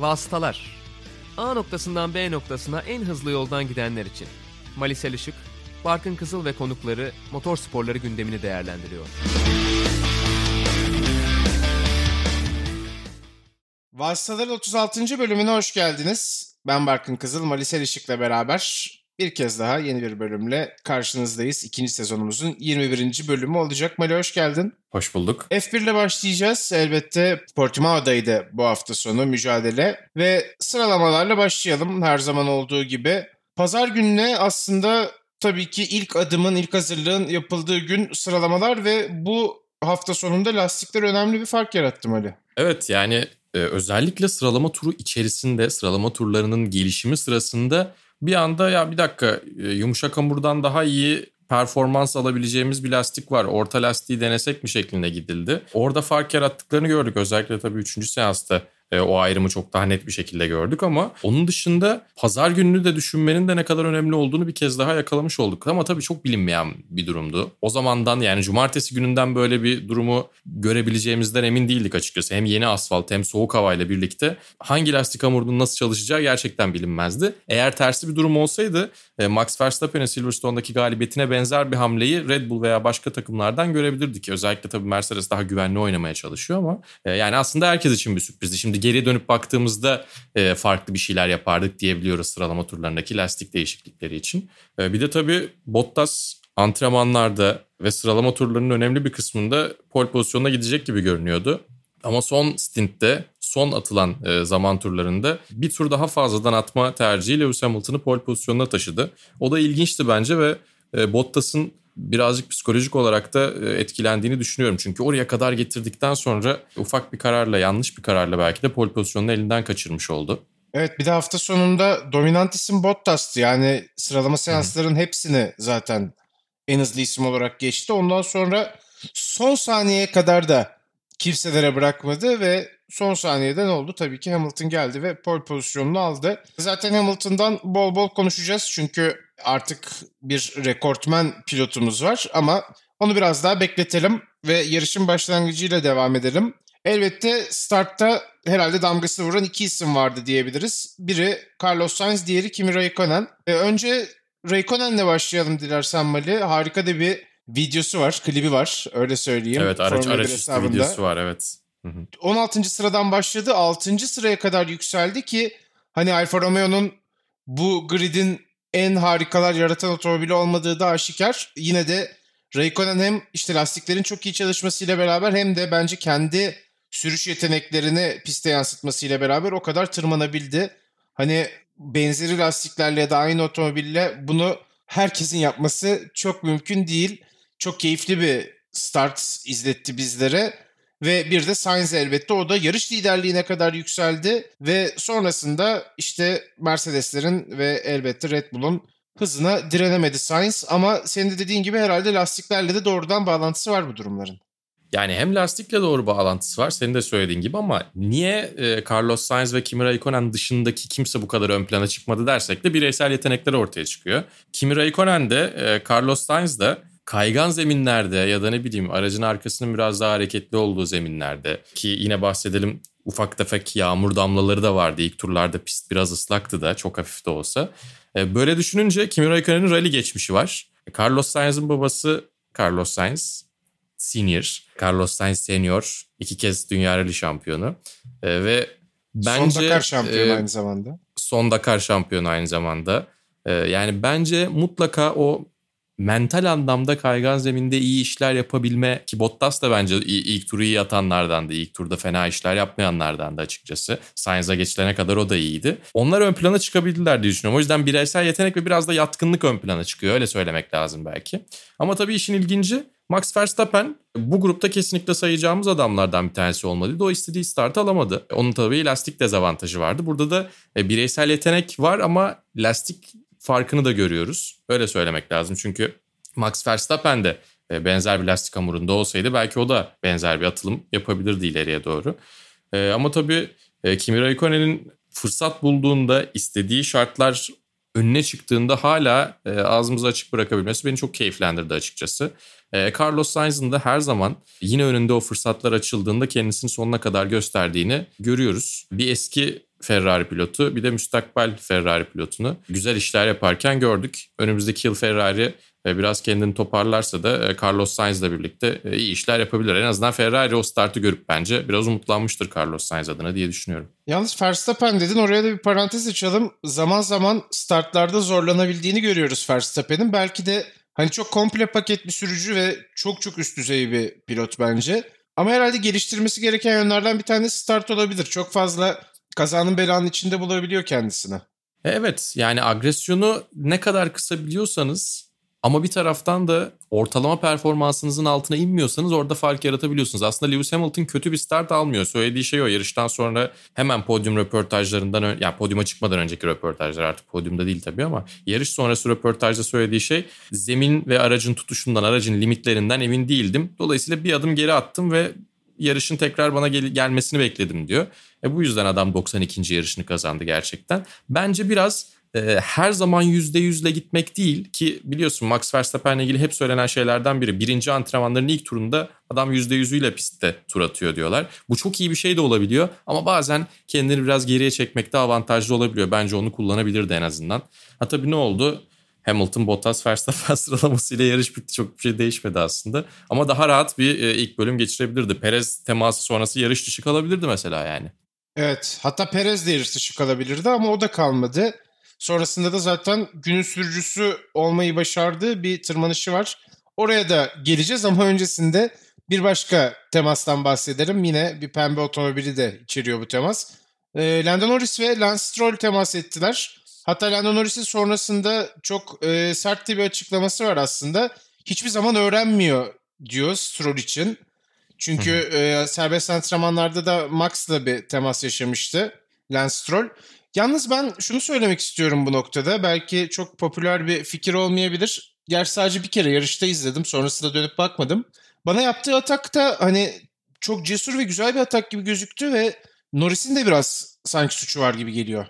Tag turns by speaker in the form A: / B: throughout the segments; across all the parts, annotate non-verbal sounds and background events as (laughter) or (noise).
A: Vasıtalar A noktasından B noktasına en hızlı yoldan gidenler için. Malisel Işık, Barkın Kızıl ve konukları motor sporları gündemini değerlendiriyor.
B: Vasıtaların 36. bölümüne hoş geldiniz. Ben Barkın Kızıl, Malisel Işık'la beraber bir kez daha yeni bir bölümle karşınızdayız. İkinci sezonumuzun 21. bölümü olacak. Mali hoş geldin.
C: Hoş bulduk.
B: F1 ile başlayacağız. Elbette Portimao'daydı bu hafta sonu mücadele. Ve sıralamalarla başlayalım her zaman olduğu gibi. Pazar gününe aslında tabii ki ilk adımın, ilk hazırlığın yapıldığı gün sıralamalar ve bu hafta sonunda lastikler önemli bir fark yarattı Ali.
C: Evet yani e, özellikle sıralama turu içerisinde, sıralama turlarının gelişimi sırasında bir anda ya bir dakika e, yumuşak hamurdan daha iyi performans alabileceğimiz bir lastik var. Orta lastiği denesek mi şeklinde gidildi. Orada fark yarattıklarını gördük. Özellikle tabii 3. seansta e, o ayrımı çok daha net bir şekilde gördük ama onun dışında pazar gününü de düşünmenin de ne kadar önemli olduğunu bir kez daha yakalamış olduk. Ama tabii çok bilinmeyen bir durumdu. O zamandan yani cumartesi gününden böyle bir durumu görebileceğimizden emin değildik açıkçası. Hem yeni asfalt hem soğuk havayla birlikte hangi lastik hamurunun nasıl çalışacağı gerçekten bilinmezdi. Eğer tersi bir durum olsaydı e, Max Verstappen'in Silverstone'daki galibiyetine benzer bir hamleyi Red Bull veya başka takımlardan görebilirdik. Özellikle tabii Mercedes daha güvenli oynamaya çalışıyor ama e, yani aslında herkes için bir sürprizdi. Şimdi geri dönüp baktığımızda e, farklı bir şeyler yapardık diyebiliyoruz sıralama turlarındaki lastik değişiklikleri için. E, bir de tabii Bottas antrenmanlarda ve sıralama turlarının önemli bir kısmında pole pozisyonuna gidecek gibi görünüyordu. Ama son stintte, son atılan e, zaman turlarında bir tur daha fazladan atma tercihi Lewis Hamilton'ı pole pozisyonuna taşıdı. O da ilginçti bence ve e, Bottas'ın birazcık psikolojik olarak da e, etkilendiğini düşünüyorum. Çünkü oraya kadar getirdikten sonra ufak bir kararla, yanlış bir kararla belki de pole pozisyonunu elinden kaçırmış oldu.
B: Evet bir de hafta sonunda dominant isim Bottas'tı. Yani sıralama seansların hepsini zaten en hızlı isim olarak geçti. Ondan sonra son saniyeye kadar da kimselere bırakmadı ve son saniyede ne oldu? Tabii ki Hamilton geldi ve pole pozisyonunu aldı. Zaten Hamilton'dan bol bol konuşacağız çünkü artık bir rekortmen pilotumuz var ama onu biraz daha bekletelim ve yarışın başlangıcıyla devam edelim. Elbette startta herhalde damgası vuran iki isim vardı diyebiliriz. Biri Carlos Sainz, diğeri Kimi Raikkonen. E, önce Raikkonen'le başlayalım dilersen Mali. Harika da bir videosu var, klibi var öyle söyleyeyim.
C: Evet araç, araç üstü videosu var evet.
B: Hı hı. 16. sıradan başladı 6. sıraya kadar yükseldi ki hani Alfa Romeo'nun bu gridin en harikalar yaratan otomobili olmadığı da aşikar. Yine de Raikkonen hem işte lastiklerin çok iyi çalışmasıyla beraber hem de bence kendi sürüş yeteneklerini piste yansıtmasıyla beraber o kadar tırmanabildi. Hani benzeri lastiklerle ya da aynı otomobille bunu herkesin yapması çok mümkün değil. Çok keyifli bir start izletti bizlere. Ve bir de Sainz elbette o da yarış liderliğine kadar yükseldi ve sonrasında işte Mercedes'lerin ve elbette Red Bull'un hızına direnemedi Sainz ama senin de dediğin gibi herhalde lastiklerle de doğrudan bağlantısı var bu durumların.
C: Yani hem lastikle doğru bağlantısı var senin de söylediğin gibi ama niye e, Carlos Sainz ve Kimi Raikkonen dışındaki kimse bu kadar ön plana çıkmadı dersek de bireysel yetenekler ortaya çıkıyor. Kimi Raikkonen de e, Carlos Sainz de kaygan zeminlerde ya da ne bileyim aracın arkasının biraz daha hareketli olduğu zeminlerde ki yine bahsedelim ufak tefek yağmur damlaları da vardı. İlk turlarda pist biraz ıslaktı da çok hafif de olsa. E, böyle düşününce Kimi Raikkonen'in rally geçmişi var. Carlos Sainz'ın babası Carlos Sainz Senior, Carlos Sainz Senior iki kez dünya rally şampiyonu. E, ve bence
B: son Dakar şampiyonu e, aynı zamanda.
C: Son Dakar şampiyonu aynı zamanda. E, yani bence mutlaka o mental anlamda kaygan zeminde iyi işler yapabilme ki Bottas da bence ilk turu iyi atanlardan da ilk turda fena işler yapmayanlardan da açıkçası. Sainz'a geçilene kadar o da iyiydi. Onlar ön plana çıkabildiler diye düşünüyorum. O yüzden bireysel yetenek ve biraz da yatkınlık ön plana çıkıyor. Öyle söylemek lazım belki. Ama tabii işin ilginci Max Verstappen bu grupta kesinlikle sayacağımız adamlardan bir tanesi olmalıydı. O istediği start alamadı. Onun tabii lastik dezavantajı vardı. Burada da e, bireysel yetenek var ama lastik farkını da görüyoruz. Öyle söylemek lazım çünkü Max Verstappen de e, benzer bir lastik hamurunda olsaydı belki o da benzer bir atılım yapabilirdi ileriye doğru. E, ama tabii e, Kimi Raikkonen'in fırsat bulduğunda istediği şartlar önüne çıktığında hala ağzımızı açık bırakabilmesi beni çok keyiflendirdi açıkçası. Carlos Sainz'ın da her zaman yine önünde o fırsatlar açıldığında kendisini sonuna kadar gösterdiğini görüyoruz. Bir eski Ferrari pilotu bir de müstakbel Ferrari pilotunu güzel işler yaparken gördük. Önümüzdeki yıl Ferrari e, biraz kendini toparlarsa da e, Carlos Sainz'la birlikte e, iyi işler yapabilir. En azından Ferrari o startı görüp bence biraz umutlanmıştır Carlos Sainz adına diye düşünüyorum.
B: Yalnız Verstappen dedin oraya da bir parantez açalım. Zaman zaman startlarda zorlanabildiğini görüyoruz Verstappen'in. Belki de hani çok komple paket bir sürücü ve çok çok üst düzey bir pilot bence. Ama herhalde geliştirmesi gereken yönlerden bir tanesi start olabilir. Çok fazla kazanın belanın içinde bulabiliyor kendisini.
C: Evet yani agresyonu ne kadar kısabiliyorsanız ama bir taraftan da ortalama performansınızın altına inmiyorsanız orada fark yaratabiliyorsunuz. Aslında Lewis Hamilton kötü bir start almıyor. Söylediği şey o. Yarıştan sonra hemen podyum röportajlarından, ya yani podyuma çıkmadan önceki röportajlar artık podyumda değil tabii ama yarış sonrası röportajda söylediği şey zemin ve aracın tutuşundan, aracın limitlerinden emin değildim. Dolayısıyla bir adım geri attım ve yarışın tekrar bana gel- gelmesini bekledim diyor. E bu yüzden adam 92. yarışını kazandı gerçekten. Bence biraz e, her zaman %100'le gitmek değil ki biliyorsun Max Verstappen'le ilgili hep söylenen şeylerden biri. Birinci antrenmanların ilk turunda adam %100'üyle pistte tur atıyor diyorlar. Bu çok iyi bir şey de olabiliyor ama bazen kendini biraz geriye çekmekte avantajlı olabiliyor. Bence onu kullanabilirdi en azından. Ha tabii ne oldu? Hamilton, Bottas, Verstappen (laughs) sıralamasıyla yarış bitti. Çok bir şey değişmedi aslında. Ama daha rahat bir e, ilk bölüm geçirebilirdi. Perez teması sonrası yarış dışı kalabilirdi mesela yani.
B: Evet. Hatta Perez de yarış dışı kalabilirdi ama o da kalmadı. Sonrasında da zaten günün sürücüsü olmayı başardığı bir tırmanışı var. Oraya da geleceğiz ama öncesinde bir başka temastan bahsederim. Yine bir pembe otomobili de içeriyor bu temas. E, Lando Norris ve Lance Stroll temas ettiler. Hatta Lando Norris'in sonrasında çok e, sert bir açıklaması var aslında. Hiçbir zaman öğrenmiyor diyor Stroll için. Çünkü e, serbest antrenmanlarda da Max'la bir temas yaşamıştı Lance Stroll. Yalnız ben şunu söylemek istiyorum bu noktada. Belki çok popüler bir fikir olmayabilir. Gerçi sadece bir kere yarışta izledim. Sonrasında dönüp bakmadım. Bana yaptığı atak da hani çok cesur ve güzel bir atak gibi gözüktü ve Norris'in de biraz sanki suçu var gibi geliyor.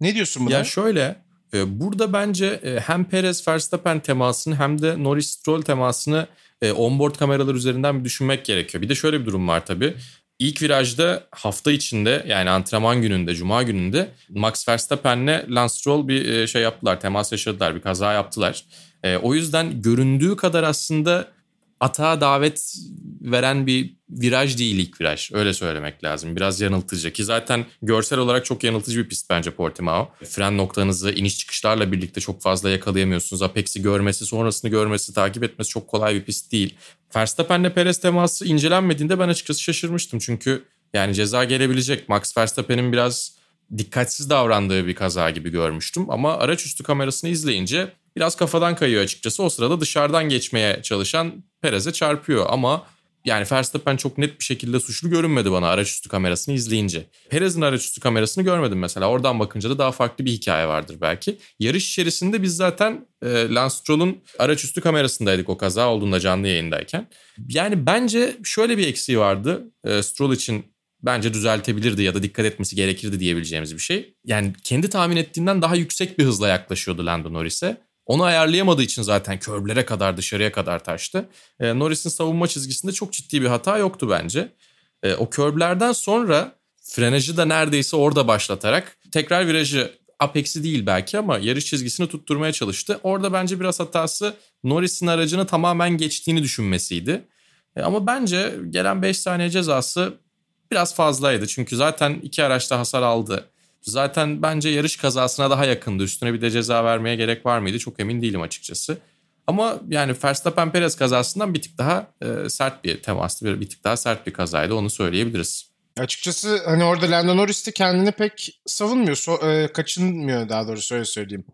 B: Ne diyorsun buna?
C: Ya şöyle e, burada bence e, hem Perez Verstappen temasını hem de Norris Stroll temasını e, onboard kameralar üzerinden bir düşünmek gerekiyor. Bir de şöyle bir durum var tabii. İlk virajda hafta içinde yani antrenman gününde, cuma gününde Max Verstappen'le Lance Stroll bir şey yaptılar, temas yaşadılar, bir kaza yaptılar. O yüzden göründüğü kadar aslında atağa davet veren bir viraj değil ilk viraj. Öyle söylemek lazım. Biraz yanıltıcı ki zaten görsel olarak çok yanıltıcı bir pist bence Portimao. Fren noktanızı iniş çıkışlarla birlikte çok fazla yakalayamıyorsunuz. Apex'i görmesi, sonrasını görmesi, takip etmesi çok kolay bir pist değil. Verstappen'le Perez teması incelenmediğinde ben açıkçası şaşırmıştım. Çünkü yani ceza gelebilecek. Max Verstappen'in biraz dikkatsiz davrandığı bir kaza gibi görmüştüm. Ama araç üstü kamerasını izleyince biraz kafadan kayıyor açıkçası. O sırada dışarıdan geçmeye çalışan Perez'e çarpıyor ama yani Verstappen çok net bir şekilde suçlu görünmedi bana araç üstü kamerasını izleyince. Perez'in araç üstü kamerasını görmedim mesela. Oradan bakınca da daha farklı bir hikaye vardır belki. Yarış içerisinde biz zaten e, Lance Stroll'un araç üstü kamerasındaydık o kaza olduğunda canlı yayındayken. Yani bence şöyle bir eksiği vardı. E, Stroll için bence düzeltebilirdi ya da dikkat etmesi gerekirdi diyebileceğimiz bir şey. Yani kendi tahmin ettiğinden daha yüksek bir hızla yaklaşıyordu Lando Norris'e. Onu ayarlayamadığı için zaten körblere kadar dışarıya kadar taştı. E, Norris'in savunma çizgisinde çok ciddi bir hata yoktu bence. E, o körblerden sonra frenajı da neredeyse orada başlatarak tekrar virajı apex'i değil belki ama yarış çizgisini tutturmaya çalıştı. Orada bence biraz hatası Norris'in aracını tamamen geçtiğini düşünmesiydi. E, ama bence gelen 5 saniye cezası biraz fazlaydı. Çünkü zaten iki araçta hasar aldı. Zaten bence yarış kazasına daha yakındı. Üstüne bir de ceza vermeye gerek var mıydı çok emin değilim açıkçası. Ama yani Verstappen Perez kazasından bir tık daha e, sert bir temastı. Bir, bir tık daha sert bir kazaydı onu söyleyebiliriz.
B: Açıkçası hani orada Lando Norris de kendini pek savunmuyor. So, e, kaçınmıyor daha doğrusu öyle söyleyeyim.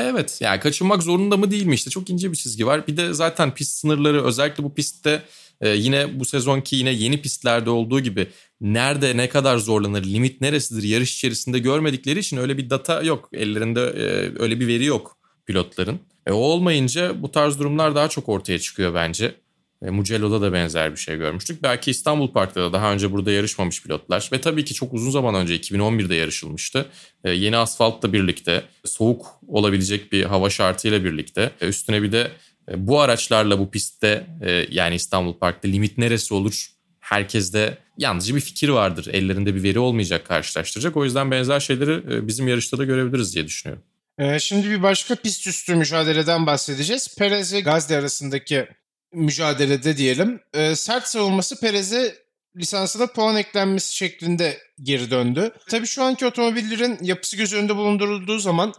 C: Evet yani kaçınmak zorunda mı değil mi işte çok ince bir çizgi var. Bir de zaten pist sınırları özellikle bu pistte e, yine bu sezonki yine yeni pistlerde olduğu gibi nerede ne kadar zorlanır, limit neresidir yarış içerisinde görmedikleri için öyle bir data yok. Ellerinde e, öyle bir veri yok pilotların. E, o olmayınca bu tarz durumlar daha çok ortaya çıkıyor bence. E, Mugello'da da benzer bir şey görmüştük. Belki İstanbul Park'ta da daha önce burada yarışmamış pilotlar ve tabii ki çok uzun zaman önce 2011'de yarışılmıştı. E, yeni asfaltla birlikte, soğuk olabilecek bir hava şartıyla birlikte, e, üstüne bir de e, bu araçlarla bu pistte e, yani İstanbul Park'ta limit neresi olur herkeste yalnızca bir fikir vardır. Ellerinde bir veri olmayacak karşılaştıracak. O yüzden benzer şeyleri e, bizim yarışta da görebiliriz diye düşünüyorum.
B: Ee, şimdi bir başka pist üstü mücadeleden bahsedeceğiz. Perez ve Gazli arasındaki mücadelede diyelim. Ee, sert savunması Perez'e lisansına puan eklenmesi şeklinde geri döndü. Tabii şu anki otomobillerin yapısı göz önünde bulundurulduğu zaman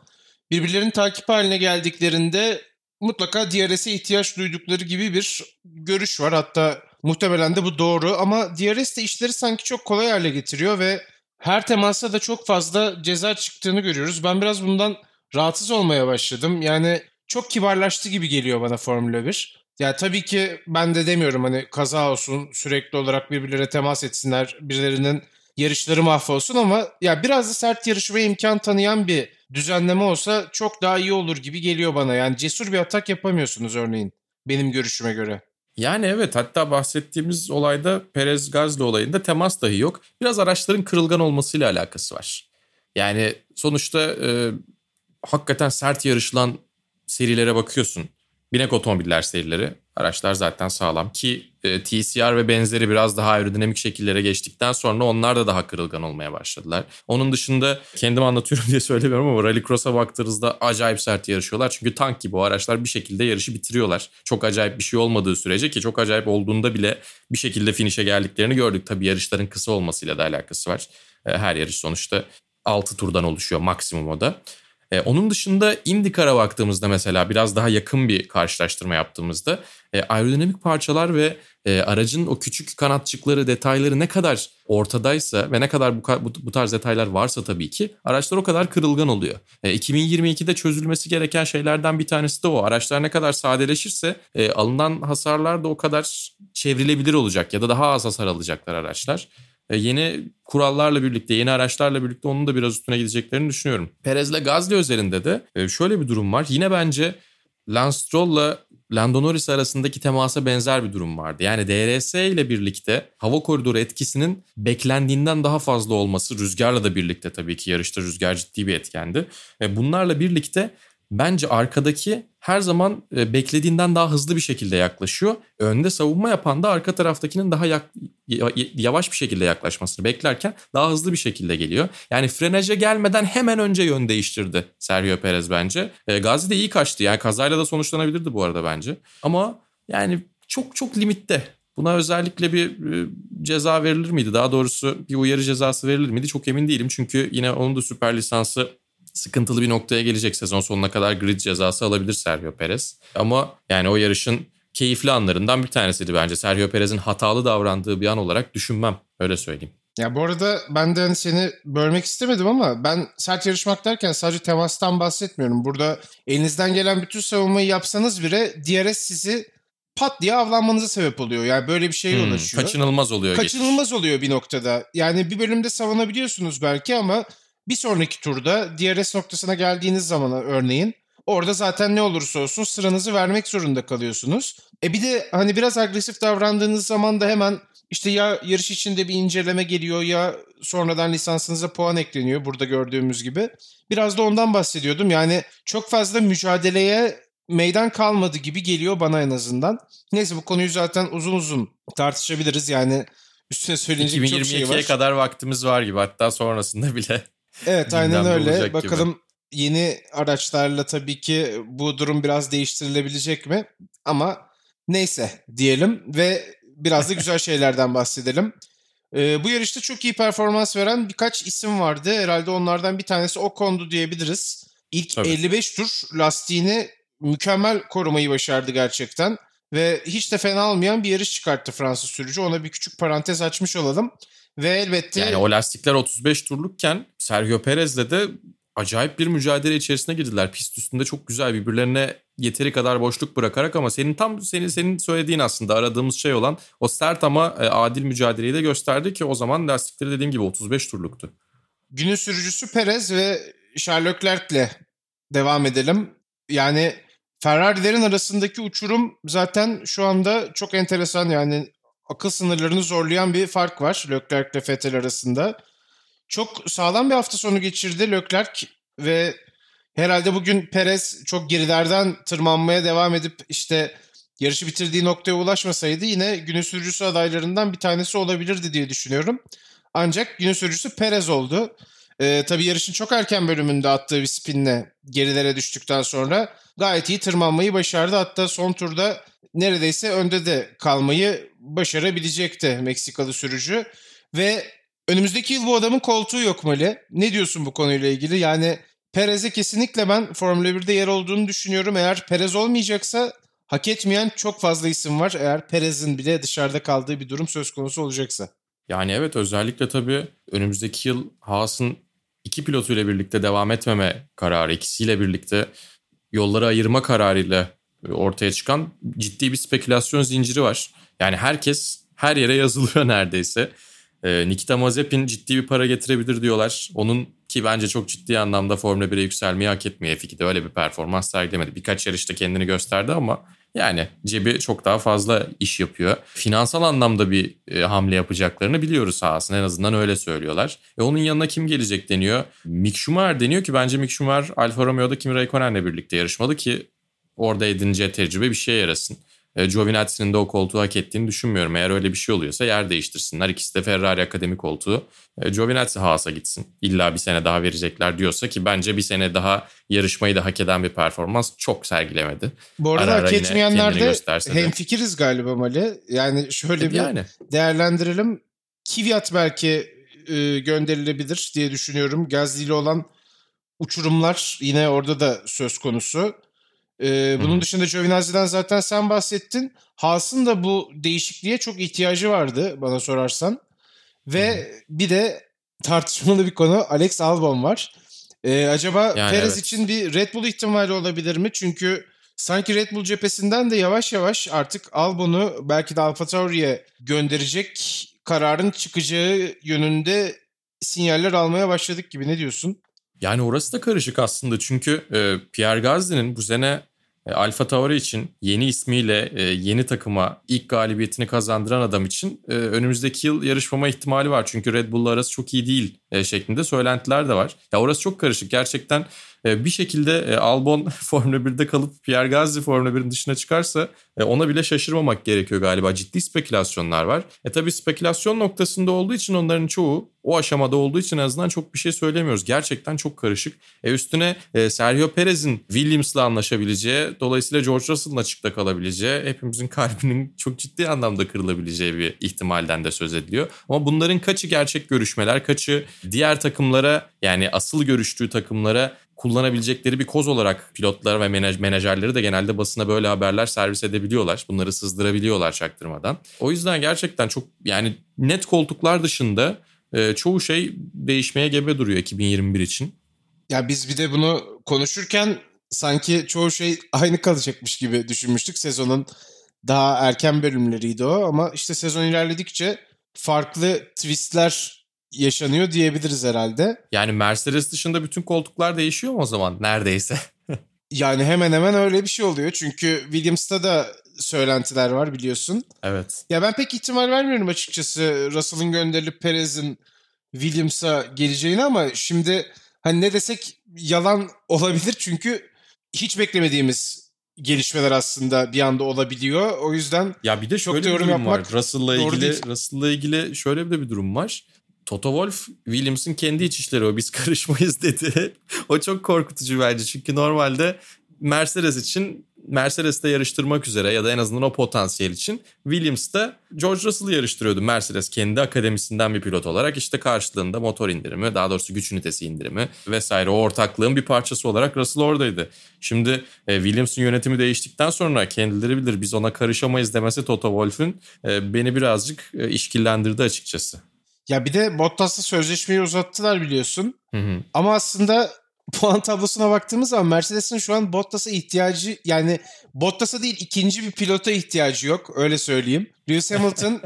B: birbirlerinin takip haline geldiklerinde mutlaka DRS'e ihtiyaç duydukları gibi bir görüş var. Hatta muhtemelen de bu doğru ama DRS de işleri sanki çok kolay hale getiriyor ve her temasta da çok fazla ceza çıktığını görüyoruz. Ben biraz bundan rahatsız olmaya başladım. Yani çok kibarlaştı gibi geliyor bana Formula 1. Ya tabii ki ben de demiyorum hani kaza olsun, sürekli olarak birbirlere temas etsinler, birilerinin yarışları mahvolsun ama ya biraz da sert yarışmaya imkan tanıyan bir düzenleme olsa çok daha iyi olur gibi geliyor bana. Yani cesur bir atak yapamıyorsunuz örneğin benim görüşüme göre.
C: Yani evet hatta bahsettiğimiz olayda Perez Gazli olayında temas dahi yok. Biraz araçların kırılgan olmasıyla alakası var. Yani sonuçta e, hakikaten sert yarışılan serilere bakıyorsun. Binek otomobiller serileri. Araçlar zaten sağlam ki e, TCR ve benzeri biraz daha aerodinamik şekillere geçtikten sonra onlar da daha kırılgan olmaya başladılar. Onun dışında kendim anlatıyorum diye (laughs) söylemiyorum ama Rallycross'a baktığınızda acayip sert yarışıyorlar. Çünkü tank gibi o araçlar bir şekilde yarışı bitiriyorlar. Çok acayip bir şey olmadığı sürece ki çok acayip olduğunda bile bir şekilde finish'e geldiklerini gördük. Tabii yarışların kısa olmasıyla da alakası var. E, her yarış sonuçta 6 turdan oluşuyor maksimum o da. E, onun dışında IndyCar'a baktığımızda mesela biraz daha yakın bir karşılaştırma yaptığımızda e, aerodinamik parçalar ve e, aracın o küçük kanatçıkları, detayları ne kadar ortadaysa ve ne kadar bu, bu, bu tarz detaylar varsa tabii ki araçlar o kadar kırılgan oluyor. E, 2022'de çözülmesi gereken şeylerden bir tanesi de o. Araçlar ne kadar sadeleşirse e, alınan hasarlar da o kadar çevrilebilir olacak ya da daha az hasar alacaklar araçlar. E, yeni kurallarla birlikte, yeni araçlarla birlikte onun da biraz üstüne gideceklerini düşünüyorum. Perez'le Gazli özelinde de e, şöyle bir durum var. Yine bence Lance Stroll'la Lando Norris arasındaki temasa benzer bir durum vardı. Yani DRS ile birlikte hava koridoru etkisinin beklendiğinden daha fazla olması rüzgarla da birlikte tabii ki yarışta rüzgar ciddi bir etkendi. Ve bunlarla birlikte bence arkadaki her zaman e, beklediğinden daha hızlı bir şekilde yaklaşıyor. Önde savunma yapan da arka taraftakinin daha yak, yavaş bir şekilde yaklaşmasını beklerken daha hızlı bir şekilde geliyor. Yani frenaja gelmeden hemen önce yön değiştirdi Sergio Perez bence. E, Gazi de iyi kaçtı. Yani kazayla da sonuçlanabilirdi bu arada bence. Ama yani çok çok limitte. Buna özellikle bir e, ceza verilir miydi? Daha doğrusu bir uyarı cezası verilir miydi? Çok emin değilim. Çünkü yine onun da süper lisansı sıkıntılı bir noktaya gelecek. Sezon sonuna kadar grid cezası alabilir Sergio Perez. Ama yani o yarışın keyifli anlarından bir tanesiydi bence. Sergio Perez'in hatalı davrandığı bir an olarak düşünmem. Öyle söyleyeyim.
B: Ya bu arada ben de hani seni bölmek istemedim ama ben sert yarışmak derken sadece temastan bahsetmiyorum. Burada elinizden gelen bütün savunmayı yapsanız bile DRS sizi pat diye avlanmanıza sebep oluyor. Yani böyle bir şeye hmm, açıyor.
C: Kaçınılmaz oluyor.
B: Kaçınılmaz geçiş. oluyor bir noktada. Yani bir bölümde savunabiliyorsunuz belki ama bir sonraki turda DRS noktasına geldiğiniz zaman örneğin orada zaten ne olursa olsun sıranızı vermek zorunda kalıyorsunuz. E bir de hani biraz agresif davrandığınız zaman da hemen işte ya yarış içinde bir inceleme geliyor ya sonradan lisansınıza puan ekleniyor burada gördüğümüz gibi. Biraz da ondan bahsediyordum. Yani çok fazla mücadeleye meydan kalmadı gibi geliyor bana en azından. Neyse bu konuyu zaten uzun uzun tartışabiliriz. Yani üstüne söylenecek çok şey var.
C: 2022'ye kadar vaktimiz var gibi hatta sonrasında bile.
B: Evet aynen öyle. Bakalım gibi. yeni araçlarla tabii ki bu durum biraz değiştirilebilecek mi? Ama neyse diyelim ve biraz da güzel (laughs) şeylerden bahsedelim. Ee, bu yarışta çok iyi performans veren birkaç isim vardı. Herhalde onlardan bir tanesi Ocon'du diyebiliriz. İlk Tabii. 55 tur lastiğini mükemmel korumayı başardı gerçekten. Ve hiç de fena olmayan bir yarış çıkarttı Fransız sürücü. Ona bir küçük parantez açmış olalım. Ve elbette...
C: Yani o lastikler 35 turlukken Sergio Perez'le de acayip bir mücadele içerisine girdiler. Pist üstünde çok güzel birbirlerine yeteri kadar boşluk bırakarak ama senin tam senin senin söylediğin aslında aradığımız şey olan o sert ama e, adil mücadeleyi de gösterdi ki o zaman lastikleri dediğim gibi 35 turluktu.
B: Günün sürücüsü Perez ve Charles Leclerc'le devam edelim. Yani Ferrari'lerin arasındaki uçurum zaten şu anda çok enteresan yani akıl sınırlarını zorlayan bir fark var Leclerc ile Vettel arasında. Çok sağlam bir hafta sonu geçirdi Leclerc ve herhalde bugün Perez çok gerilerden tırmanmaya devam edip işte yarışı bitirdiği noktaya ulaşmasaydı yine günün sürücüsü adaylarından bir tanesi olabilirdi diye düşünüyorum. Ancak günün sürücüsü Perez oldu. Ee, tabii yarışın çok erken bölümünde attığı bir spinle gerilere düştükten sonra gayet iyi tırmanmayı başardı. Hatta son turda neredeyse önde de kalmayı başarabilecekti Meksikalı sürücü. Ve önümüzdeki yıl bu adamın koltuğu yok Mali. Ne diyorsun bu konuyla ilgili? Yani Perez'e kesinlikle ben Formula 1'de yer olduğunu düşünüyorum. Eğer Perez olmayacaksa hak etmeyen çok fazla isim var. Eğer Perez'in bile dışarıda kaldığı bir durum söz konusu olacaksa.
C: Yani evet özellikle tabii önümüzdeki yıl Haas'ın iki pilotuyla birlikte devam etmeme kararı, ikisiyle birlikte yolları ayırma kararıyla ortaya çıkan ciddi bir spekülasyon zinciri var. Yani herkes her yere yazılıyor (laughs) neredeyse. Ee, Nikita Mazepin ciddi bir para getirebilir diyorlar. Onun ki bence çok ciddi anlamda Formula 1'e yükselmeyi hak etmiyor. F2'de öyle bir performans sergilemedi. Birkaç yarışta kendini gösterdi ama yani cebi çok daha fazla iş yapıyor. Finansal anlamda bir e, hamle yapacaklarını biliyoruz sahasında en azından öyle söylüyorlar. E onun yanına kim gelecek deniyor. Mick Schumacher deniyor ki bence Mick Schumacher Alfa Romeo'da Kimi Raikkonen'le birlikte yarışmalı ki orada edineceği tecrübe bir şeye yarasın. E, Giovinazzi'nin de o koltuğu hak ettiğini düşünmüyorum. Eğer öyle bir şey oluyorsa yer değiştirsinler. İkisi de Ferrari Akademi koltuğu. E, Giovinazzi Haas'a gitsin. İlla bir sene daha verecekler diyorsa ki bence bir sene daha yarışmayı da hak eden bir performans çok sergilemedi.
B: Bu arada ara hak etmeyenlerde hemfikiriz galiba Mali. Yani şöyle bir yani. değerlendirelim. Kvyat belki e, gönderilebilir diye düşünüyorum. Gazli ile olan uçurumlar yine orada da söz konusu. Ee, bunun hmm. dışında Giovinazzi'den zaten sen bahsettin. Haas'ın da bu değişikliğe çok ihtiyacı vardı bana sorarsan. Ve hmm. bir de tartışmalı bir konu Alex Albon var. Ee, acaba yani Perez evet. için bir Red Bull ihtimali olabilir mi? Çünkü sanki Red Bull cephesinden de yavaş yavaş artık Albon'u belki de Alfa Tauri'ye gönderecek kararın çıkacağı yönünde sinyaller almaya başladık gibi. Ne diyorsun?
C: Yani orası da karışık aslında çünkü e, Pierre Gasly'nin bu sene e, Alfa Tauri için yeni ismiyle e, yeni takıma ilk galibiyetini kazandıran adam için e, önümüzdeki yıl yarışmama ihtimali var. Çünkü Red Bull'la arası çok iyi değil şeklinde söylentiler de var. Ya orası çok karışık. Gerçekten bir şekilde Albon (laughs) Formula 1'de kalıp Pierre Gasly Formula 1'in dışına çıkarsa ona bile şaşırmamak gerekiyor galiba. Ciddi spekülasyonlar var. E tabi spekülasyon noktasında olduğu için onların çoğu o aşamada olduğu için en azından çok bir şey söylemiyoruz. Gerçekten çok karışık. E üstüne e, Sergio Perez'in Williams'la anlaşabileceği, dolayısıyla George Russell'ın açıkta kalabileceği, hepimizin kalbinin (laughs) çok ciddi anlamda kırılabileceği bir ihtimalden de söz ediliyor. Ama bunların kaçı gerçek görüşmeler, kaçı diğer takımlara yani asıl görüştüğü takımlara kullanabilecekleri bir koz olarak pilotlar ve menajerleri de genelde basına böyle haberler servis edebiliyorlar. Bunları sızdırabiliyorlar çaktırmadan. O yüzden gerçekten çok yani net koltuklar dışında e, çoğu şey değişmeye gebe duruyor 2021 için.
B: Ya biz bir de bunu konuşurken sanki çoğu şey aynı kalacakmış gibi düşünmüştük. Sezonun daha erken bölümleriydi o ama işte sezon ilerledikçe farklı twistler yaşanıyor diyebiliriz herhalde.
C: Yani Mercedes dışında bütün koltuklar değişiyor mu o zaman neredeyse? (laughs)
B: yani hemen hemen öyle bir şey oluyor. Çünkü Williams'ta da söylentiler var biliyorsun.
C: Evet.
B: Ya ben pek ihtimal vermiyorum açıkçası Russell'ın gönderilip Perez'in Williams'a geleceğini ama şimdi hani ne desek yalan olabilir çünkü hiç beklemediğimiz gelişmeler aslında bir anda olabiliyor. O yüzden
C: ya bir de şöyle bir durum var. Russell'la ilgili Russell'la ilgili şöyle bir de bir durum var. Toto Wolff Williams'ın kendi iç o biz (laughs) karışmayız dedi. o çok korkutucu bence çünkü normalde Mercedes için Mercedes'te yarıştırmak üzere ya da en azından o potansiyel için Williams'ta George Russell'ı yarıştırıyordu Mercedes kendi akademisinden bir pilot olarak işte karşılığında motor indirimi daha doğrusu güç ünitesi indirimi vesaire o ortaklığın bir parçası olarak Russell oradaydı. Şimdi e, Williams'ın yönetimi değiştikten sonra kendileri bilir biz ona karışamayız demesi Toto Wolff'ün e, beni birazcık e, işkillendirdi açıkçası.
B: Ya bir de Bottas'la sözleşmeyi uzattılar biliyorsun. Hı hı. Ama aslında (laughs) puan tablosuna baktığımız zaman Mercedes'in şu an Bottas'a ihtiyacı yani Bottas'a değil ikinci bir pilota ihtiyacı yok öyle söyleyeyim. Lewis (laughs) Hamilton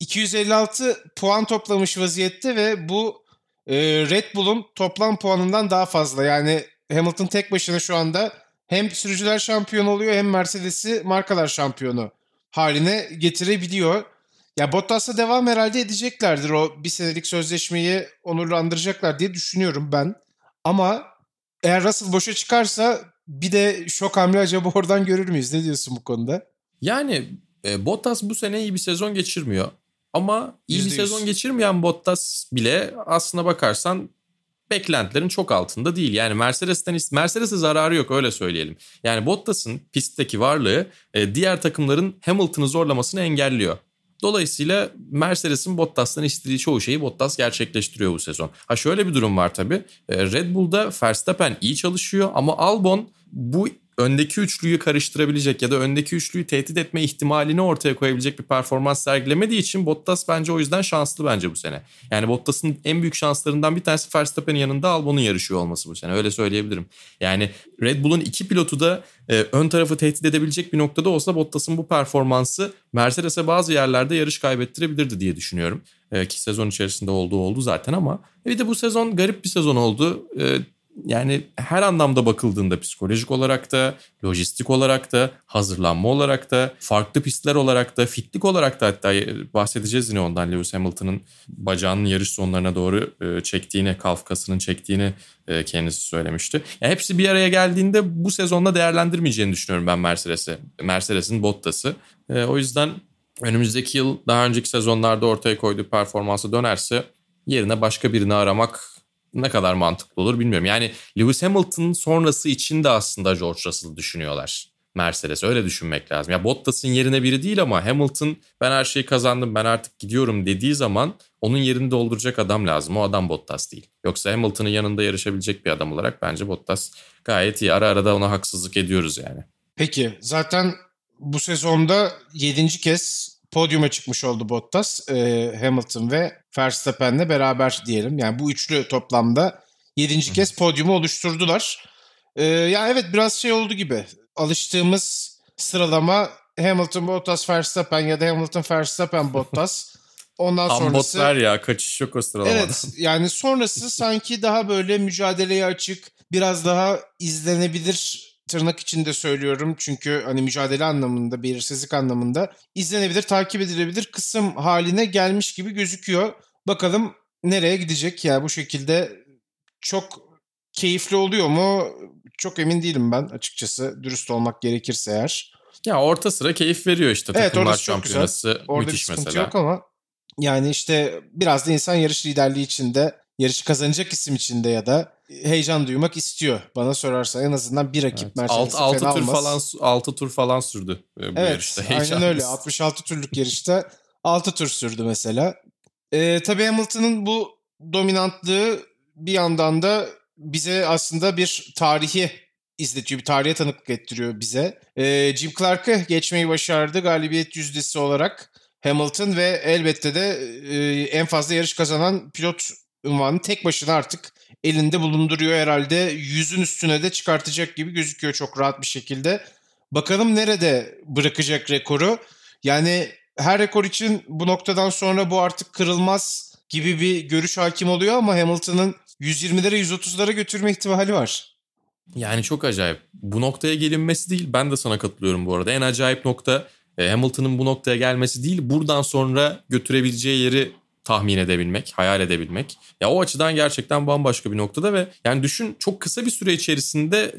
B: 256 puan toplamış vaziyette ve bu e, Red Bull'un toplam puanından daha fazla. Yani Hamilton tek başına şu anda hem sürücüler şampiyonu oluyor hem Mercedes'i markalar şampiyonu haline getirebiliyor. Ya Bottas'la devam herhalde edeceklerdir. O bir senelik sözleşmeyi onurlandıracaklar diye düşünüyorum ben. Ama eğer Russell boşa çıkarsa bir de şok hamle acaba oradan görür müyüz? Ne diyorsun bu konuda?
C: Yani e, Bottas bu sene iyi bir sezon geçirmiyor. Ama iyi bir
B: %100.
C: sezon geçirmeyen Bottas bile aslına bakarsan beklentilerin çok altında değil. Yani Mercedes'ten Mercedes'e zararı yok öyle söyleyelim. Yani Bottas'ın pistteki varlığı e, diğer takımların Hamilton'ı zorlamasını engelliyor. Dolayısıyla Mercedes'in Bottas'tan istediği çoğu şeyi Bottas gerçekleştiriyor bu sezon. Ha şöyle bir durum var tabii. E, Red Bull'da Verstappen iyi çalışıyor ama Albon bu öndeki üçlüyü karıştırabilecek ya da öndeki üçlüyü tehdit etme ihtimalini ortaya koyabilecek bir performans sergilemediği için Bottas bence o yüzden şanslı bence bu sene. Yani Bottas'ın en büyük şanslarından bir tanesi Verstappen'in yanında Albon'un yarışıyor olması bu sene öyle söyleyebilirim. Yani Red Bull'un iki pilotu da e, ön tarafı tehdit edebilecek bir noktada olsa Bottas'ın bu performansı Mercedes'e bazı yerlerde yarış kaybettirebilirdi diye düşünüyorum. E, ki sezon içerisinde olduğu oldu zaten ama bir de bu sezon garip bir sezon oldu. E, yani her anlamda bakıldığında psikolojik olarak da, lojistik olarak da, hazırlanma olarak da, farklı pistler olarak da, fitlik olarak da hatta bahsedeceğiz yine ondan Lewis Hamilton'ın bacağının yarış sonlarına doğru e, çektiğini, kalfkasının çektiğini e, kendisi söylemişti. Yani hepsi bir araya geldiğinde bu sezonda değerlendirmeyeceğini düşünüyorum ben Mercedes'e. Mercedes'in Bottas'ı. E, o yüzden önümüzdeki yıl daha önceki sezonlarda ortaya koyduğu performansı dönerse yerine başka birini aramak ne kadar mantıklı olur bilmiyorum. Yani Lewis Hamilton sonrası için de aslında George Russell düşünüyorlar. Mercedes öyle düşünmek lazım. Ya Bottas'ın yerine biri değil ama Hamilton ben her şeyi kazandım ben artık gidiyorum dediği zaman onun yerini dolduracak adam lazım. O adam Bottas değil. Yoksa Hamilton'ın yanında yarışabilecek bir adam olarak bence Bottas gayet iyi. Ara ara da ona haksızlık ediyoruz yani.
B: Peki zaten bu sezonda 7. kez podyuma çıkmış oldu Bottas, e, Hamilton ve Verstappen'le beraber diyelim. Yani bu üçlü toplamda 7. kez podyumu oluşturdular. E, ya evet biraz şey oldu gibi. Alıştığımız sıralama Hamilton, Bottas, Verstappen ya da Hamilton, Verstappen, (laughs) Bottas. Ondan sonrası...
C: Ambotlar ya kaçış yok o sıralamadan.
B: Evet yani sonrası sanki daha böyle mücadeleye açık, biraz daha izlenebilir tırnak içinde söylüyorum çünkü hani mücadele anlamında, belirsizlik anlamında izlenebilir, takip edilebilir kısım haline gelmiş gibi gözüküyor. Bakalım nereye gidecek ya yani bu şekilde çok keyifli oluyor mu? Çok emin değilim ben açıkçası dürüst olmak gerekirse eğer.
C: Ya orta sıra keyif veriyor işte
B: evet,
C: takımlar şampiyonası
B: güzel. Orada
C: müthiş
B: bir sıkıntı
C: mesela.
B: yok ama yani işte biraz da insan yarış liderliği içinde, yarışı kazanacak isim içinde ya da heyecan duymak istiyor bana sorarsa. En azından bir rakip
C: Evet.
B: Mercedes'i
C: 6,
B: fena
C: tur
B: almaz.
C: falan 6 tur falan sürdü e, bu
B: evet,
C: yarışta.
B: aynen öyle.
C: Heyecanlıyız.
B: 66 turluk yarışta 6 tur sürdü mesela. Ee, tabii Hamilton'ın bu dominantlığı bir yandan da bize aslında bir tarihi izletiyor. Bir tarihe tanıklık ettiriyor bize. Ee, Jim Clark'ı geçmeyi başardı galibiyet yüzdesi olarak. Hamilton ve elbette de e, en fazla yarış kazanan pilot unvanı tek başına artık elinde bulunduruyor herhalde. Yüzün üstüne de çıkartacak gibi gözüküyor çok rahat bir şekilde. Bakalım nerede bırakacak rekoru. Yani her rekor için bu noktadan sonra bu artık kırılmaz gibi bir görüş hakim oluyor ama Hamilton'ın 120'lere 130'lara götürme ihtimali var.
C: Yani çok acayip. Bu noktaya gelinmesi değil. Ben de sana katılıyorum bu arada. En acayip nokta e, Hamilton'ın bu noktaya gelmesi değil. Buradan sonra götürebileceği yeri tahmin edebilmek, hayal edebilmek. Ya o açıdan gerçekten bambaşka bir noktada ve yani düşün çok kısa bir süre içerisinde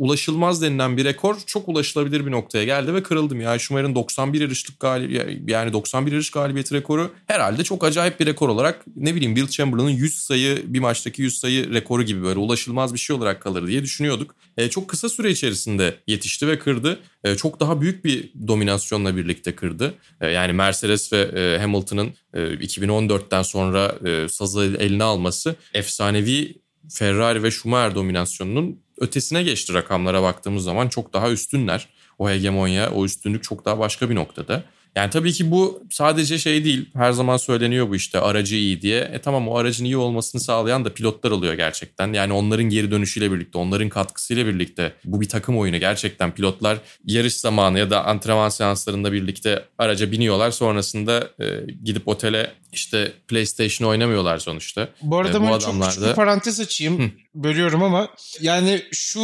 C: ulaşılmaz denilen bir rekor çok ulaşılabilir bir noktaya geldi ve kırıldı. Yani Schumacher'ın 91 yarışlık galib yani 91 yarış galibiyeti rekoru herhalde çok acayip bir rekor olarak ne bileyim Will Chamberlain'ın 100 sayı bir maçtaki 100 sayı rekoru gibi böyle ulaşılmaz bir şey olarak kalır diye düşünüyorduk. E, çok kısa süre içerisinde yetişti ve kırdı. E, çok daha büyük bir dominasyonla birlikte kırdı. E, yani Mercedes ve e, Hamilton'ın e, 2014'ten sonra e, sazı eline alması efsanevi Ferrari ve Schumacher dominasyonunun ötesine geçti rakamlara baktığımız zaman çok daha üstünler. O hegemonya, o üstünlük çok daha başka bir noktada. Yani tabii ki bu sadece şey değil. Her zaman söyleniyor bu işte aracı iyi diye. E tamam o aracın iyi olmasını sağlayan da pilotlar oluyor gerçekten. Yani onların geri dönüşüyle birlikte, onların katkısıyla birlikte bu bir takım oyunu. Gerçekten pilotlar yarış zamanı ya da antrenman seanslarında birlikte araca biniyorlar. Sonrasında e, gidip otele işte PlayStation oynamıyorlar sonuçta.
B: Bu arada
C: E, bu
B: ben çok
C: adamlar
B: küçük bir parantez açayım.
C: Hı.
B: Bölüyorum ama yani şu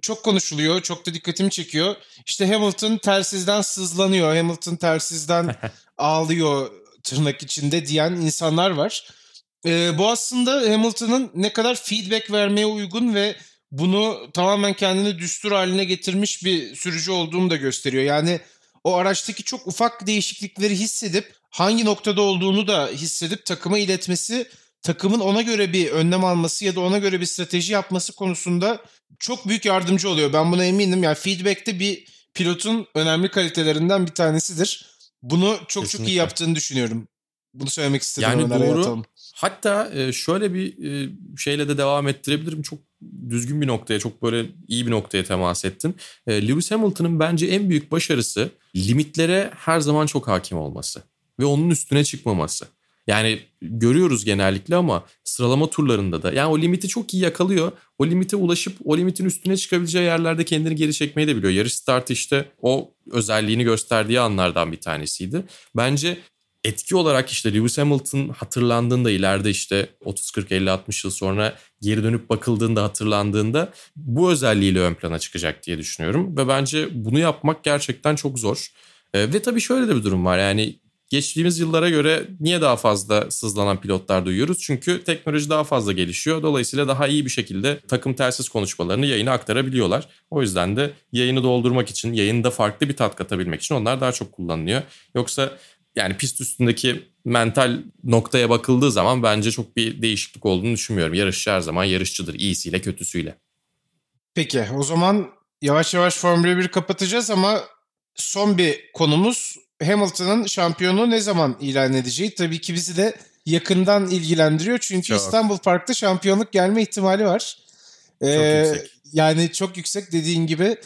B: çok konuşuluyor, çok da dikkatimi çekiyor. İşte Hamilton telsizden sızlanıyor, Hamilton telsizden (laughs) ağlıyor tırnak içinde diyen insanlar var. Ee, bu aslında Hamilton'ın ne kadar feedback vermeye uygun ve bunu tamamen kendini düstur haline getirmiş bir sürücü olduğunu da gösteriyor. Yani o araçtaki çok ufak değişiklikleri hissedip hangi noktada olduğunu da hissedip takıma iletmesi takımın ona göre bir önlem alması ya da ona göre bir strateji yapması konusunda çok büyük yardımcı oluyor. Ben buna eminim. Yani feedback'te bir pilotun önemli kalitelerinden bir tanesidir. Bunu çok Kesinlikle. çok iyi yaptığını düşünüyorum. Bunu söylemek istedim.
C: Yani doğru. Atalım. Hatta e, şöyle bir e, şeyle de devam ettirebilirim. Çok düzgün bir noktaya, çok böyle iyi bir noktaya temas ettin. E, Lewis Hamilton'ın bence en büyük başarısı limitlere her zaman çok hakim olması ve onun üstüne çıkmaması. Yani görüyoruz genellikle ama sıralama turlarında da. Yani o limiti çok iyi yakalıyor. O limite ulaşıp o limitin üstüne çıkabileceği yerlerde kendini geri çekmeyi de biliyor. Yarış startı işte o özelliğini gösterdiği anlardan bir tanesiydi. Bence etki olarak işte Lewis Hamilton hatırlandığında ileride işte 30 40 50 60 yıl sonra geri dönüp bakıldığında hatırlandığında bu özelliğiyle ön plana çıkacak diye düşünüyorum ve bence bunu yapmak gerçekten çok zor. Ee, ve tabii şöyle de bir durum var yani geçtiğimiz yıllara göre niye daha fazla sızlanan pilotlar duyuyoruz? Çünkü teknoloji daha fazla gelişiyor. Dolayısıyla daha iyi bir şekilde takım telsiz konuşmalarını yayına aktarabiliyorlar. O yüzden de yayını doldurmak için, yayında farklı bir tat katabilmek için onlar daha çok kullanılıyor. Yoksa yani pist üstündeki mental noktaya bakıldığı zaman bence çok bir değişiklik olduğunu düşünmüyorum. Yarışçı her zaman yarışçıdır iyisiyle kötüsüyle.
B: Peki o zaman yavaş yavaş Formula 1 kapatacağız ama son bir konumuz Hamilton'ın şampiyonu ne zaman ilan edeceği. Tabii ki bizi de yakından ilgilendiriyor. Çünkü çok. İstanbul Park'ta şampiyonluk gelme ihtimali var. Çok ee, yüksek. Yani çok yüksek dediğin gibi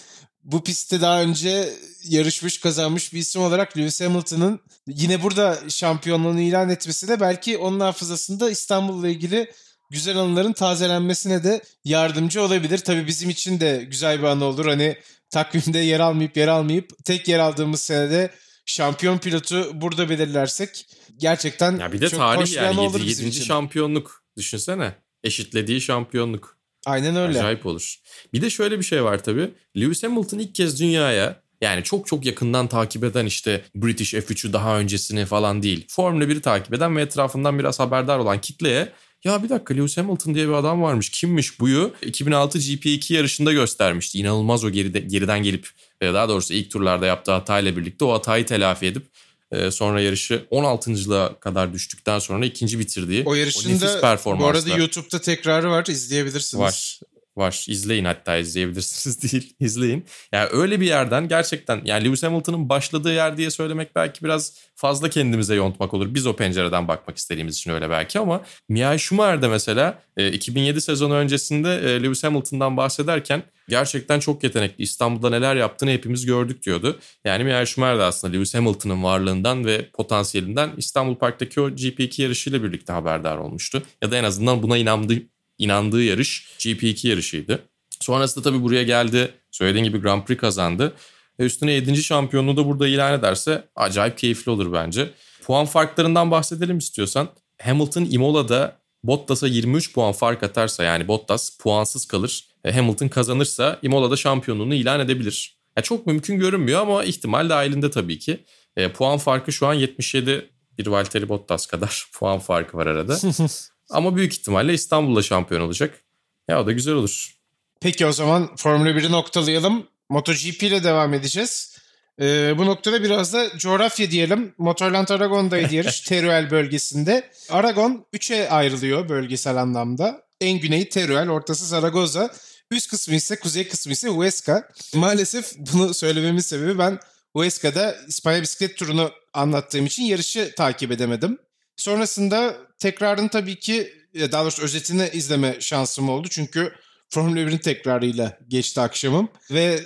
B: bu pistte daha önce yarışmış kazanmış bir isim olarak Lewis Hamilton'ın yine burada şampiyonluğunu ilan etmesi de belki onun hafızasında İstanbul'la ilgili güzel anıların tazelenmesine de yardımcı olabilir. Tabii bizim için de güzel bir anı olur. Hani takvimde yer almayıp yer almayıp tek yer aldığımız senede şampiyon pilotu burada belirlersek gerçekten
C: ya bir de çok tarih yani 7. 7. şampiyonluk düşünsene. Eşitlediği şampiyonluk.
B: Aynen öyle.
C: Acayip olur. Bir de şöyle bir şey var tabii. Lewis Hamilton ilk kez dünyaya yani çok çok yakından takip eden işte British F3'ü daha öncesini falan değil. Formula 1'i takip eden ve etrafından biraz haberdar olan kitleye ya bir dakika Lewis Hamilton diye bir adam varmış. Kimmiş buyu? 2006 GP2 yarışında göstermişti. İnanılmaz o geride, geriden gelip daha doğrusu ilk turlarda yaptığı hatayla birlikte o hatayı telafi edip e, sonra yarışı 16.lığa kadar düştükten sonra ikinci bitirdiği
B: o yarışında o bu arada YouTube'da tekrarı var izleyebilirsiniz.
C: Var var. İzleyin hatta izleyebilirsiniz (laughs) değil. izleyin. Yani öyle bir yerden gerçekten yani Lewis Hamilton'ın başladığı yer diye söylemek belki biraz fazla kendimize yontmak olur. Biz o pencereden bakmak istediğimiz için öyle belki ama Michael Schumacher mesela 2007 e, sezonu öncesinde e, Lewis Hamilton'dan bahsederken gerçekten çok yetenekli. İstanbul'da neler yaptığını hepimiz gördük diyordu. Yani Michael Schumacher de aslında Lewis Hamilton'ın varlığından ve potansiyelinden İstanbul Park'taki o GP2 yarışıyla birlikte haberdar olmuştu. Ya da en azından buna inandı, inandığı yarış GP2 yarışıydı. Sonrasında tabii buraya geldi. Söylediğin gibi Grand Prix kazandı. Ve üstüne 7. şampiyonluğu da burada ilan ederse acayip keyifli olur bence. Puan farklarından bahsedelim istiyorsan. Hamilton Imola'da Bottas'a 23 puan fark atarsa yani Bottas puansız kalır. Hamilton kazanırsa Imola'da şampiyonluğunu ilan edebilir. Ya çok mümkün görünmüyor ama ihtimal dahilinde tabii ki. E, puan farkı şu an 77 bir Valtteri Bottas kadar (laughs) puan farkı var arada. (laughs) Ama büyük ihtimalle İstanbul'da şampiyon olacak. Ya o da güzel olur.
B: Peki o zaman Formula 1'i noktalayalım. MotoGP ile devam edeceğiz. Ee, bu noktada biraz da coğrafya diyelim. Motorland Aragon'daydı (laughs) yarış Teruel bölgesinde. Aragon 3'e ayrılıyor bölgesel anlamda. En güneyi Teruel, ortası Zaragoza. Üst kısmı ise, kuzey kısmı ise Huesca. Maalesef bunu söylememin sebebi ben Huesca'da İspanya bisiklet turunu anlattığım için yarışı takip edemedim. Sonrasında tekrarın tabii ki daha doğrusu özetini izleme şansım oldu. Çünkü Formula 1'in tekrarıyla geçti akşamım. Ve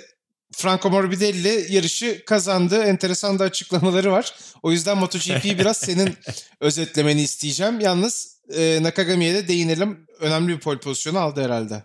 B: Franco Morbidelli yarışı kazandı. Enteresan da açıklamaları var. O yüzden MotoGP'yi (laughs) biraz senin özetlemeni isteyeceğim. Yalnız e, Nakagami'ye de değinelim. Önemli bir pole pozisyonu aldı herhalde.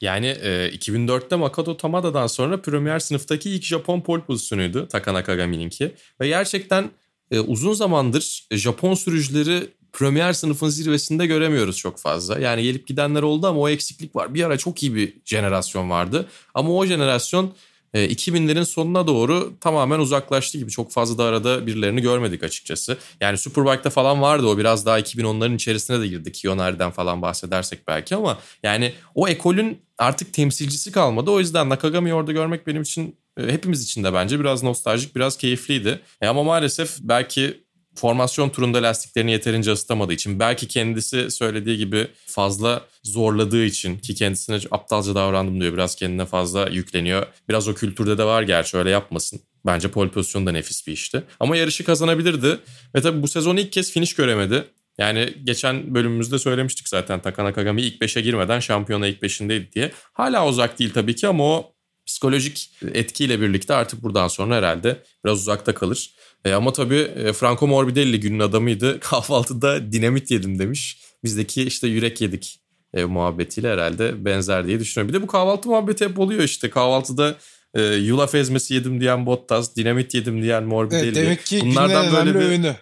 C: Yani e, 2004'te Makoto Tamada'dan sonra Premier sınıftaki ilk Japon pole pozisyonuydu Taka Nakagami'ninki. Ve gerçekten e, uzun zamandır Japon sürücüleri Premier sınıfın zirvesinde göremiyoruz çok fazla. Yani gelip gidenler oldu ama o eksiklik var. Bir ara çok iyi bir jenerasyon vardı. Ama o jenerasyon 2000'lerin e, sonuna doğru tamamen uzaklaştı gibi. Çok fazla da arada birilerini görmedik açıkçası. Yani Superbike'da falan vardı o biraz daha 2010'ların içerisine de girdi. Kiyonari'den falan bahsedersek belki ama yani o ekolün artık temsilcisi kalmadı. O yüzden Nakagami'yi orada görmek benim için hepimiz için de bence biraz nostaljik, biraz keyifliydi. E ama maalesef belki formasyon turunda lastiklerini yeterince ısıtamadığı için belki kendisi söylediği gibi fazla zorladığı için ki kendisine aptalca davrandım diyor. Biraz kendine fazla yükleniyor. Biraz o kültürde de var gerçi öyle yapmasın. Bence pole pozisyonu da nefis bir işti. Ama yarışı kazanabilirdi. Ve tabii bu sezon ilk kez finish göremedi. Yani geçen bölümümüzde söylemiştik zaten Takana Kagami ilk 5'e girmeden şampiyona ilk 5'indeydi diye. Hala uzak değil tabii ki ama o psikolojik etkiyle birlikte artık buradan sonra herhalde biraz uzakta kalır. E, ama tabii e, Franco Morbidelli günün adamıydı. (laughs) Kahvaltıda dinamit yedim demiş. Bizdeki işte yürek yedik e, muhabbetiyle herhalde benzer diye düşünüyorum. Bir de bu kahvaltı muhabbeti hep oluyor işte. Kahvaltıda e, yulaf ezmesi yedim diyen Bottas, dinamit yedim diyen Morbidelli. Evet,
B: demek ki Bunlardan böyle bir öğünü.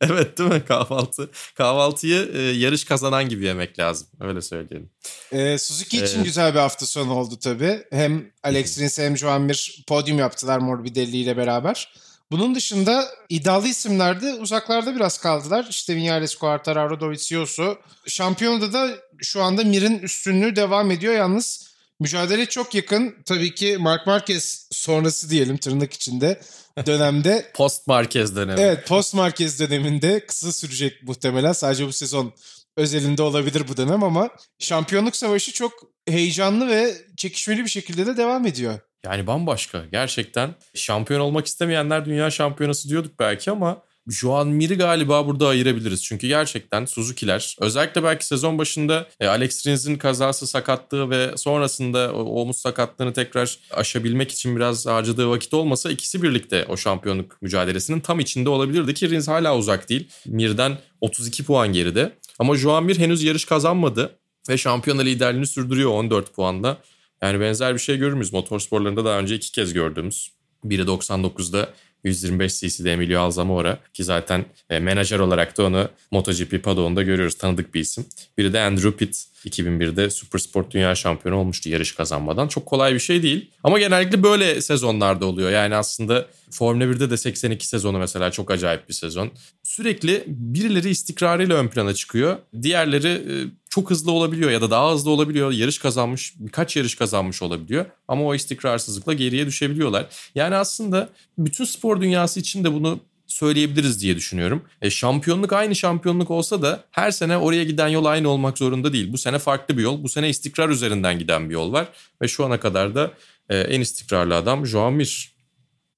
C: Evet değil mi kahvaltı? Kahvaltıyı e, yarış kazanan gibi yemek lazım. Öyle söyleyelim.
B: E, Suzuki için ee, güzel bir hafta sonu oldu tabii. Hem Alex Rins hem Joan Mir podyum yaptılar Morbidelli ile beraber. Bunun dışında iddialı isimler de uzaklarda biraz kaldılar. İşte Vinales, Quartararo, Dovizioso. Şampiyonada da şu anda Mir'in üstünlüğü devam ediyor. Yalnız mücadele çok yakın. Tabii ki Mark Marquez sonrası diyelim tırnak içinde dönemde. (laughs)
C: post Marquez dönemi.
B: Evet post Marquez döneminde kısa sürecek muhtemelen. Sadece bu sezon özelinde olabilir bu dönem ama şampiyonluk savaşı çok heyecanlı ve çekişmeli bir şekilde de devam ediyor.
C: Yani bambaşka gerçekten. Şampiyon olmak istemeyenler dünya şampiyonası diyorduk belki ama Juan Mir'i galiba burada ayırabiliriz. Çünkü gerçekten Suzuki'ler özellikle belki sezon başında e, Alex Rins'in kazası sakatlığı ve sonrasında o omuz sakatlığını tekrar aşabilmek için biraz harcadığı vakit olmasa ikisi birlikte o şampiyonluk mücadelesinin tam içinde olabilirdi ki Rins hala uzak değil. Mir'den 32 puan geride. Ama Juan Mir henüz yarış kazanmadı ve şampiyona liderliğini sürdürüyor 14 puanda. Yani benzer bir şey görür müyüz? Motorsporlarında daha önce iki kez gördüğümüz. Biri 99'da 125 cc'de Emilio Alzamora ki zaten e, menajer olarak da onu MotoGP padon'da görüyoruz. Tanıdık bir isim. Biri de Andrew Pitt 2001'de Supersport Dünya Şampiyonu olmuştu yarış kazanmadan. Çok kolay bir şey değil. Ama genellikle böyle sezonlarda oluyor. Yani aslında Formula 1'de de 82 sezonu mesela çok acayip bir sezon. Sürekli birileri istikrarıyla ön plana çıkıyor. Diğerleri e, çok hızlı olabiliyor ya da daha hızlı olabiliyor. Yarış kazanmış, birkaç yarış kazanmış olabiliyor. Ama o istikrarsızlıkla geriye düşebiliyorlar. Yani aslında bütün spor dünyası için de bunu söyleyebiliriz diye düşünüyorum. E, şampiyonluk aynı şampiyonluk olsa da her sene oraya giden yol aynı olmak zorunda değil. Bu sene farklı bir yol. Bu sene istikrar üzerinden giden bir yol var. Ve şu ana kadar da e, en istikrarlı adam Joan Mir.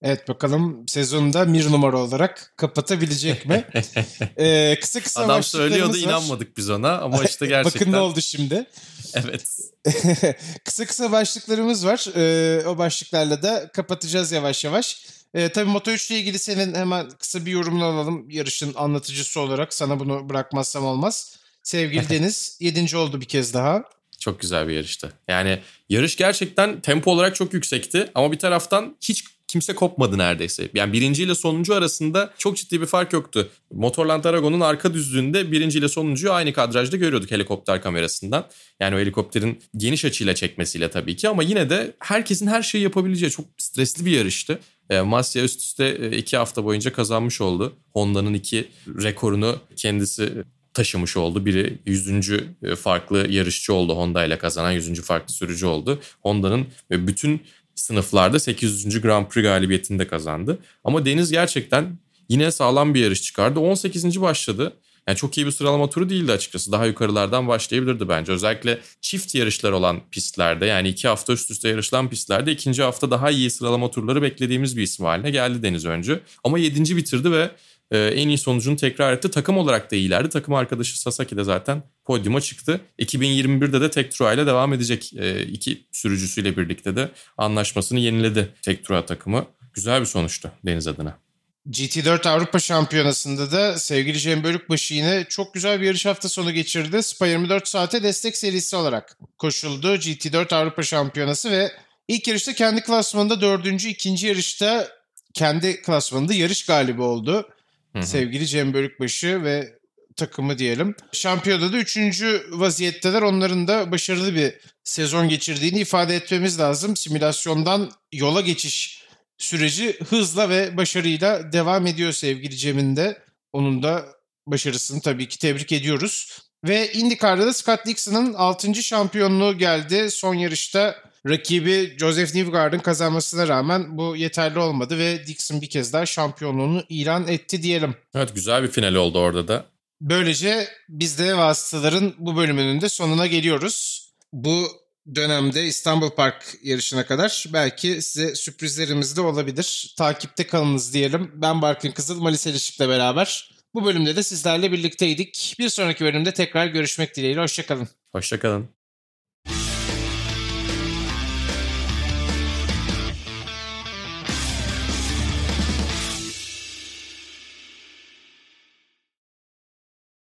B: Evet bakalım sezonda bir numara olarak kapatabilecek mi?
C: ee, (laughs) kısa kısa Adam söylüyordu var. inanmadık biz ona ama işte gerçekten. (laughs)
B: Bakın ne oldu şimdi. (laughs)
C: evet.
B: kısa kısa başlıklarımız var. Ee, o başlıklarla da kapatacağız yavaş yavaş. Ee, tabii Moto3 ile ilgili senin hemen kısa bir yorumunu alalım. Yarışın anlatıcısı olarak sana bunu bırakmazsam olmaz. Sevgili (laughs) Deniz 7. oldu bir kez daha.
C: Çok güzel bir yarıştı. Yani yarış gerçekten tempo olarak çok yüksekti ama bir taraftan hiç kimse kopmadı neredeyse. Yani birinci ile sonuncu arasında çok ciddi bir fark yoktu. Motorland Aragon'un arka düzlüğünde birinci ile sonuncuyu aynı kadrajda görüyorduk helikopter kamerasından. Yani o helikopterin geniş açıyla çekmesiyle tabii ki ama yine de herkesin her şeyi yapabileceği çok stresli bir yarıştı. E, Masya üst üste e, iki hafta boyunca kazanmış oldu. Honda'nın iki rekorunu kendisi taşımış oldu. Biri 100. E, farklı yarışçı oldu Honda ile kazanan 100. farklı sürücü oldu. Honda'nın bütün sınıflarda 800. Grand Prix galibiyetini de kazandı. Ama Deniz gerçekten yine sağlam bir yarış çıkardı. 18. başladı. Yani çok iyi bir sıralama turu değildi açıkçası. Daha yukarılardan başlayabilirdi bence. Özellikle çift yarışlar olan pistlerde yani iki hafta üst üste yarışılan pistlerde ikinci hafta daha iyi sıralama turları beklediğimiz bir isim haline geldi Deniz önce. Ama yedinci bitirdi ve e, en iyi sonucunu tekrar etti. Takım olarak da iyilerdi. Takım arkadaşı Sasaki de zaten podyuma çıktı. 2021'de de Tektura ile devam edecek. E, iki sürücüsüyle birlikte de anlaşmasını yeniledi Tektura takımı. Güzel bir sonuçtu Deniz adına.
B: GT4 Avrupa Şampiyonası'nda da sevgili Cem Bölükbaşı yine çok güzel bir yarış hafta sonu geçirdi. Spa 24 saate destek serisi olarak koşuldu GT4 Avrupa Şampiyonası ve ilk yarışta kendi klasmanında dördüncü, ikinci yarışta kendi klasmanında yarış galibi oldu. Hı hı. Sevgili Cem Bölükbaşı ve takımı diyelim. Şampiyonada da üçüncü vaziyetteler. Onların da başarılı bir sezon geçirdiğini ifade etmemiz lazım. Simülasyondan yola geçiş süreci hızla ve başarıyla devam ediyor sevgili Cem'in de. Onun da başarısını tabii ki tebrik ediyoruz. Ve IndyCar'da da Scott Dixon'ın 6. şampiyonluğu geldi. Son yarışta Rakibi Joseph Newgarden kazanmasına rağmen bu yeterli olmadı ve Dixon bir kez daha şampiyonluğunu ilan etti diyelim.
C: Evet güzel bir final oldu orada da.
B: Böylece biz de vasıtaların bu bölümünün de sonuna geliyoruz. Bu dönemde İstanbul Park yarışına kadar belki size sürprizlerimiz de olabilir. Takipte kalınız diyelim. Ben Barkın Kızıl, Malis Elişik'le beraber. Bu bölümde de sizlerle birlikteydik. Bir sonraki bölümde tekrar görüşmek dileğiyle. Hoşçakalın.
C: Hoşçakalın.